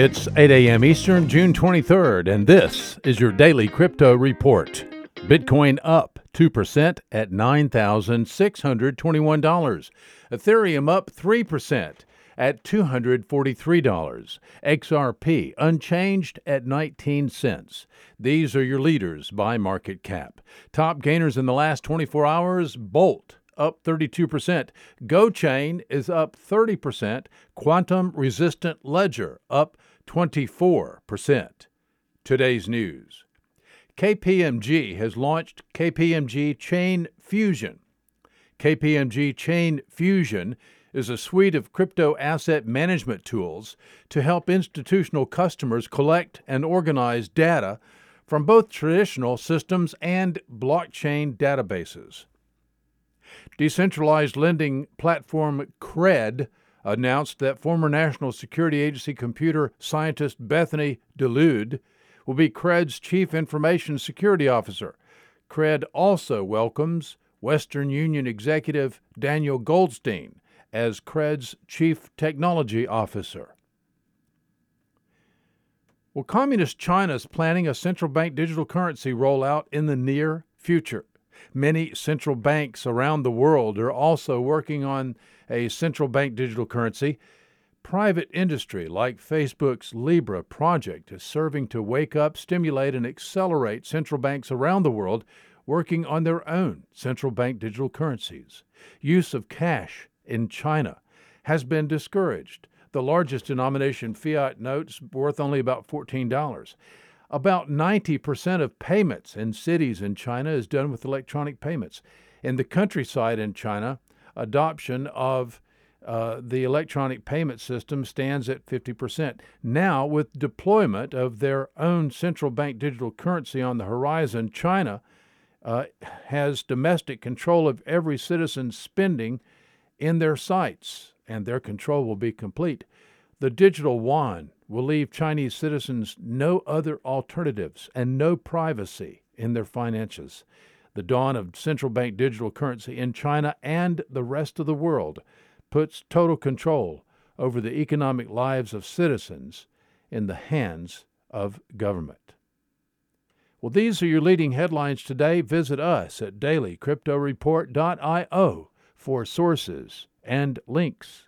It's 8 a.m. Eastern, June 23rd, and this is your daily crypto report. Bitcoin up 2% at $9,621. Ethereum up 3% at $243. XRP unchanged at 19 cents. These are your leaders by market cap. Top gainers in the last 24 hours Bolt up 32%. GoChain is up 30%. Quantum Resistant Ledger up 24%. Today's news KPMG has launched KPMG Chain Fusion. KPMG Chain Fusion is a suite of crypto asset management tools to help institutional customers collect and organize data from both traditional systems and blockchain databases. Decentralized lending platform Cred announced that former National Security Agency computer scientist Bethany DeLude will be Cred's chief information security officer. Cred also welcomes Western Union executive Daniel Goldstein as Cred's chief technology officer. Well, Communist China is planning a central bank digital currency rollout in the near future. Many central banks around the world are also working on a central bank digital currency. Private industry like Facebook's Libra project is serving to wake up, stimulate, and accelerate central banks around the world working on their own central bank digital currencies. Use of cash in China has been discouraged. The largest denomination fiat notes worth only about $14. About 90% of payments in cities in China is done with electronic payments. In the countryside in China, adoption of uh, the electronic payment system stands at 50%. Now, with deployment of their own central bank digital currency on the horizon, China uh, has domestic control of every citizen's spending in their sights, and their control will be complete. The digital yuan will leave Chinese citizens no other alternatives and no privacy in their finances. The dawn of central bank digital currency in China and the rest of the world puts total control over the economic lives of citizens in the hands of government. Well, these are your leading headlines today. Visit us at dailycryptoreport.io for sources and links.